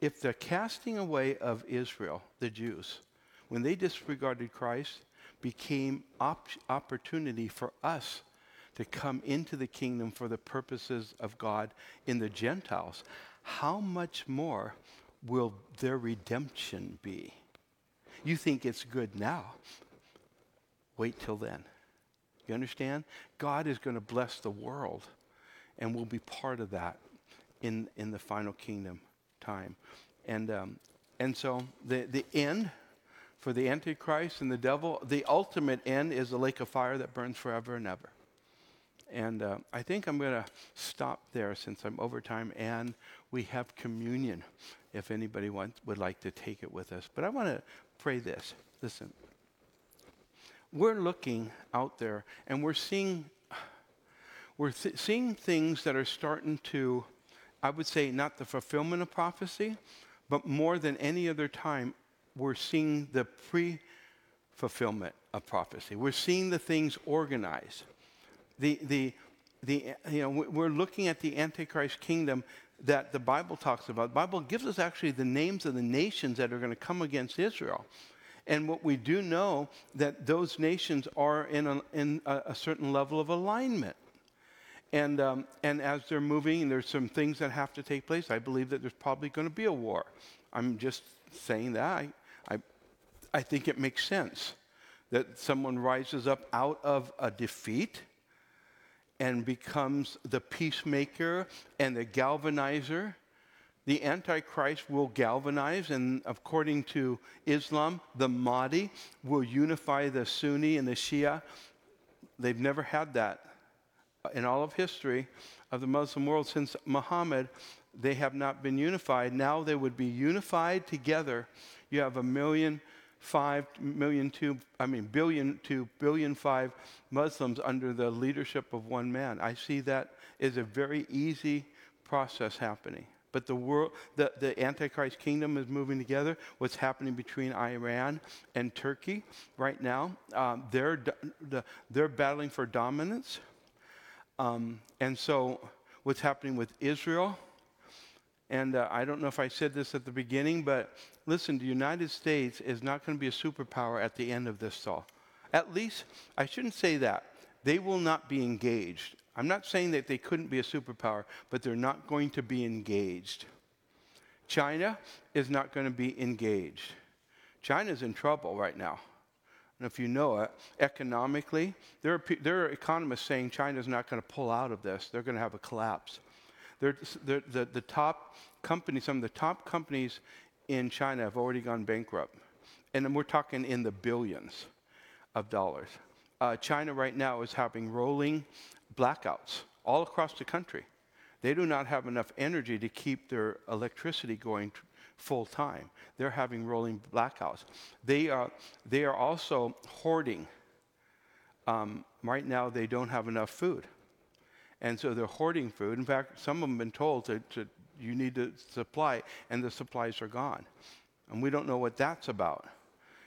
if the casting away of Israel, the Jews, when they disregarded Christ, became op- opportunity for us to come into the kingdom for the purposes of God in the Gentiles, how much more will their redemption be? You think it's good now. Wait till then. You understand? God is going to bless the world, and we'll be part of that in, in the final kingdom time. And, um, and so the, the end for the Antichrist and the devil, the ultimate end is the lake of fire that burns forever and ever. And uh, I think I'm going to stop there since I'm over time and we have communion if anybody want, would like to take it with us. But I want to pray this. Listen. We're looking out there and we're seeing we're th- seeing things that are starting to I would say not the fulfillment of prophecy, but more than any other time, we're seeing the pre fulfillment of prophecy. We're seeing the things organized. The, the, the, you know, we're looking at the Antichrist kingdom that the Bible talks about. The Bible gives us actually the names of the nations that are going to come against Israel. And what we do know that those nations are in a, in a, a certain level of alignment. And, um, and as they're moving, there's some things that have to take place, I believe that there's probably going to be a war. I'm just saying that. I, I, I think it makes sense that someone rises up out of a defeat and becomes the peacemaker and the galvanizer. The Antichrist will galvanize, and according to Islam, the Mahdi will unify the Sunni and the Shia. They've never had that in all of history of the Muslim world since Muhammad, they have not been unified. Now they would be unified together. You have a million five million to, I mean, billion to billion five Muslims under the leadership of one man. I see that is a very easy process happening. But the world, the, the Antichrist kingdom is moving together. What's happening between Iran and Turkey right now? Um, they're, the, they're battling for dominance. Um, and so, what's happening with Israel? And uh, I don't know if I said this at the beginning, but listen, the United States is not going to be a superpower at the end of this all. At least, I shouldn't say that. They will not be engaged. I'm not saying that they couldn't be a superpower, but they're not going to be engaged. China is not going to be engaged. China's in trouble right now. And if you know it, economically, there are, there are economists saying China's not going to pull out of this. They're going to have a collapse. They're, they're, the, the top companies, some of the top companies in China have already gone bankrupt. And we're talking in the billions of dollars. Uh, China right now is having rolling blackouts all across the country. They do not have enough energy to keep their electricity going full time. They're having rolling blackouts. They are, they are also hoarding. Um, right now, they don't have enough food. And so they're hoarding food. In fact, some of them have been told to, to you need to supply, and the supplies are gone. And we don't know what that's about.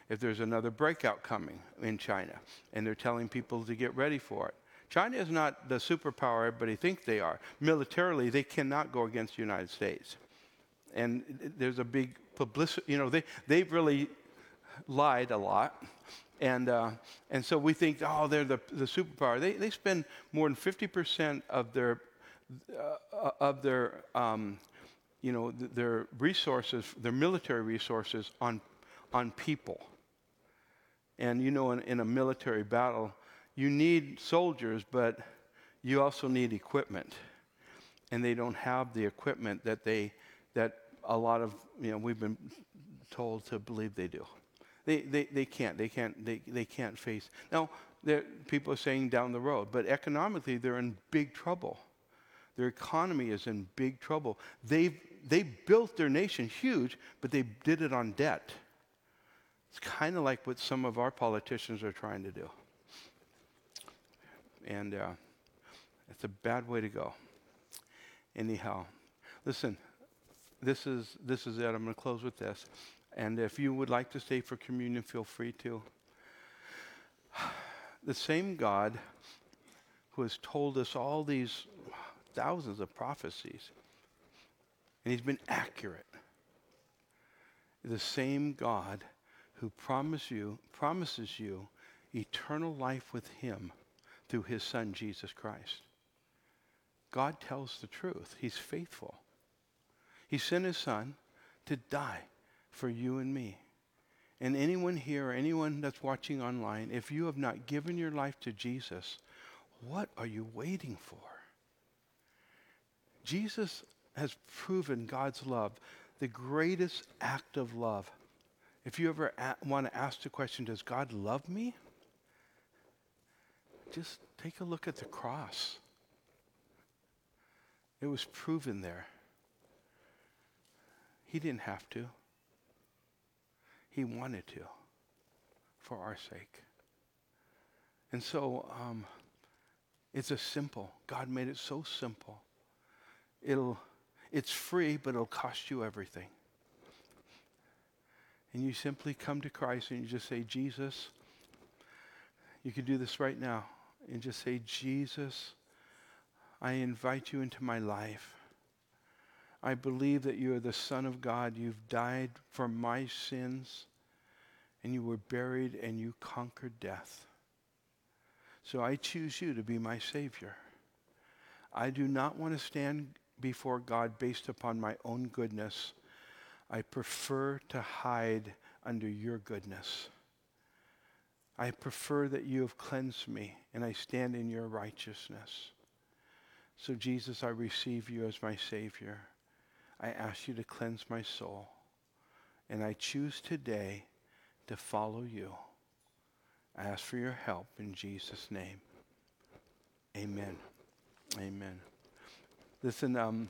If there's another breakout coming in China, and they're telling people to get ready for it. China is not the superpower everybody thinks they are. Militarily, they cannot go against the United States. And there's a big publicity, you know, they, they've really lied a lot. And, uh, and so we think, oh, they're the, the superpower. They, they spend more than 50% of their, uh, of their, um, you know, th- their resources, their military resources on, on people. And you know, in, in a military battle, you need soldiers, but you also need equipment. And they don't have the equipment that they, that a lot of, you know, we've been told to believe they do. They, they, they can't. They can't, they, they can't face. Now, people are saying down the road, but economically, they're in big trouble. Their economy is in big trouble. They've, they built their nation huge, but they did it on debt. It's kind of like what some of our politicians are trying to do. And uh, it's a bad way to go. Anyhow, listen, this is, this is it. I'm going to close with this. And if you would like to stay for communion, feel free to. *sighs* The same God who has told us all these thousands of prophecies, and he's been accurate. The same God who promise you, promises you eternal life with him through his son Jesus Christ. God tells the truth. He's faithful. He sent his son to die for you and me. And anyone here, or anyone that's watching online, if you have not given your life to Jesus, what are you waiting for? Jesus has proven God's love, the greatest act of love. If you ever a- want to ask the question, does God love me? Just take a look at the cross. It was proven there. He didn't have to. He wanted to for our sake. And so um, it's a simple. God made it so simple. It'll, it's free, but it'll cost you everything. And you simply come to Christ and you just say, Jesus, you can do this right now. And just say, Jesus, I invite you into my life. I believe that you are the Son of God. You've died for my sins, and you were buried, and you conquered death. So I choose you to be my Savior. I do not want to stand before God based upon my own goodness. I prefer to hide under your goodness. I prefer that you have cleansed me and I stand in your righteousness. So, Jesus, I receive you as my Savior. I ask you to cleanse my soul. And I choose today to follow you. I ask for your help in Jesus' name. Amen. Amen. Listen, um,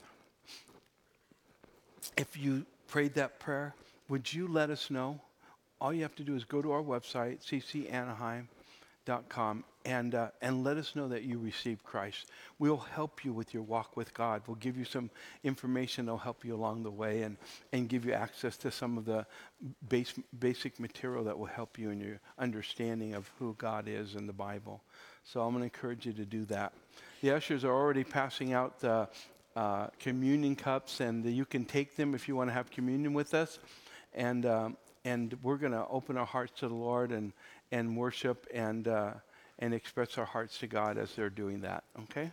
if you prayed that prayer, would you let us know? all you have to do is go to our website, ccanaheim.com, and, uh, and let us know that you received Christ. We'll help you with your walk with God. We'll give you some information that'll help you along the way and, and give you access to some of the base, basic material that will help you in your understanding of who God is in the Bible. So I'm going to encourage you to do that. The ushers are already passing out the uh, communion cups, and you can take them if you want to have communion with us. And, um, and we're going to open our hearts to the Lord and, and worship and, uh, and express our hearts to God as they're doing that, okay?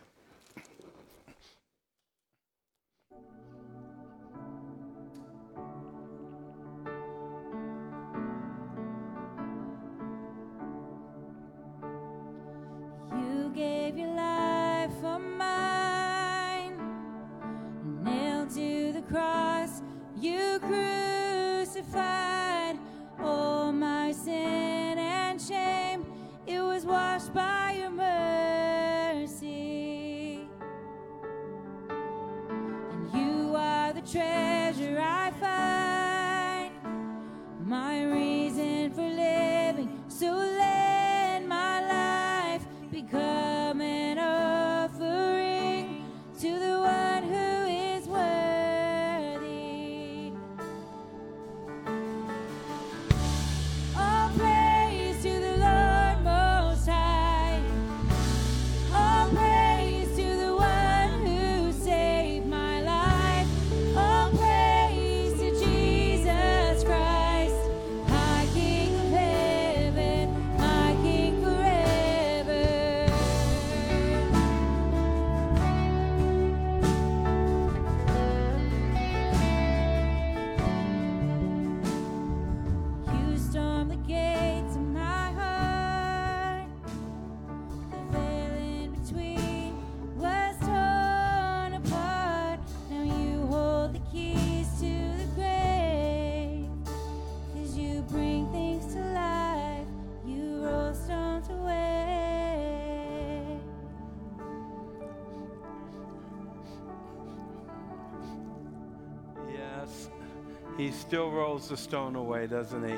Still rolls the stone away, doesn't he?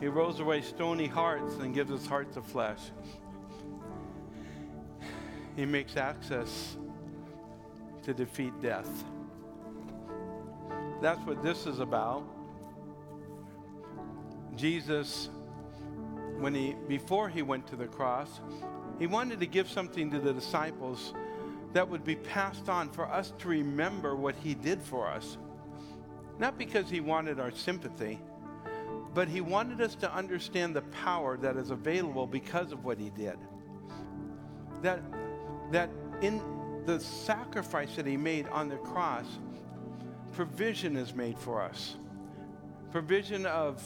He rolls away stony hearts and gives us hearts of flesh. He makes access to defeat death. That's what this is about. Jesus, when he before he went to the cross, he wanted to give something to the disciples that would be passed on for us to remember what he did for us. Not because he wanted our sympathy, but he wanted us to understand the power that is available because of what he did. That, that in the sacrifice that he made on the cross, provision is made for us. Provision of,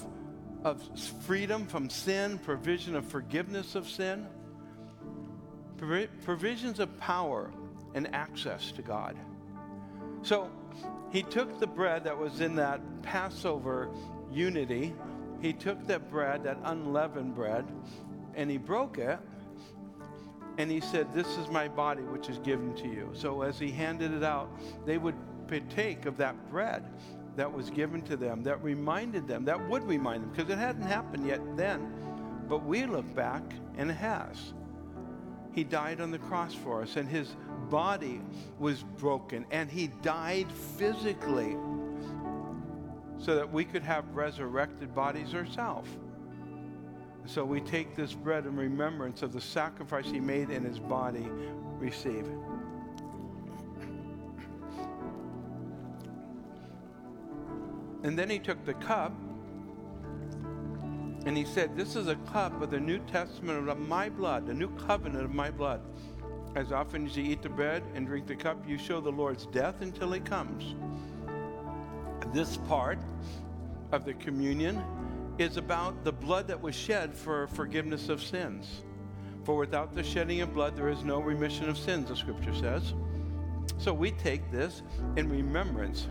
of freedom from sin, provision of forgiveness of sin, provisions of power and access to God. So, he took the bread that was in that Passover unity, he took that bread, that unleavened bread, and he broke it. And he said, This is my body, which is given to you. So as he handed it out, they would partake of that bread that was given to them, that reminded them, that would remind them, because it hadn't happened yet then. But we look back, and it has. He died on the cross for us, and his body was broken, and he died physically so that we could have resurrected bodies ourselves. So we take this bread in remembrance of the sacrifice he made in his body. Receive. And then he took the cup and he said, This is a cup of the New Testament of my blood, the new covenant of my blood. As often as you eat the bread and drink the cup, you show the Lord's death until he comes. This part of the communion is about the blood that was shed for forgiveness of sins. For without the shedding of blood, there is no remission of sins, the scripture says. So we take this in remembrance.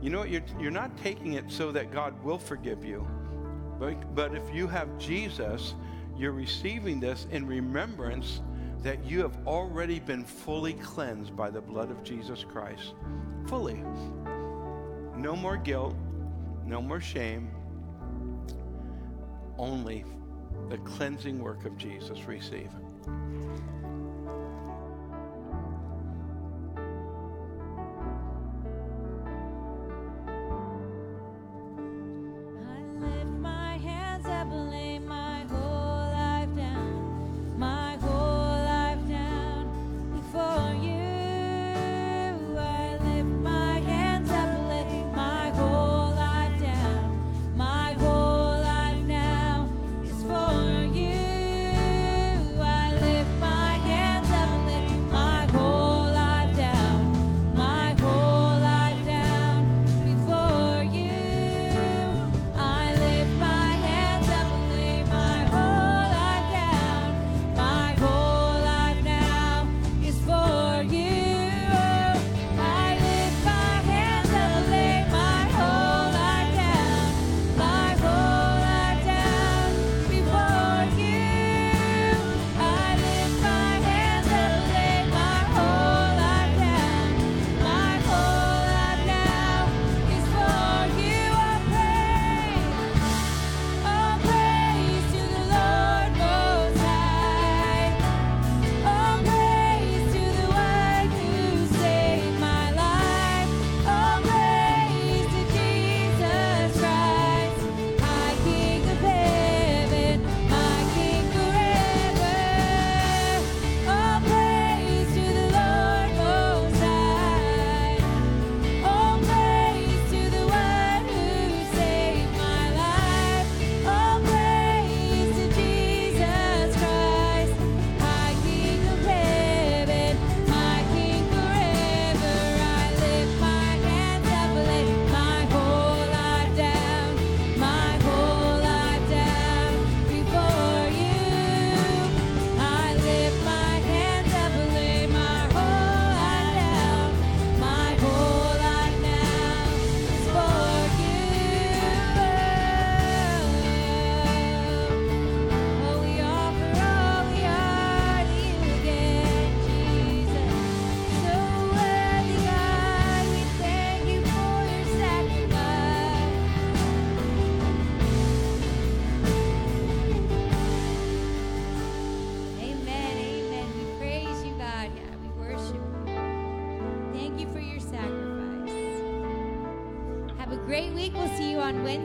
You know what? You're, you're not taking it so that God will forgive you. But, but if you have Jesus, you're receiving this in remembrance that you have already been fully cleansed by the blood of Jesus Christ. Fully. No more guilt, no more shame, only the cleansing work of Jesus receive. Week.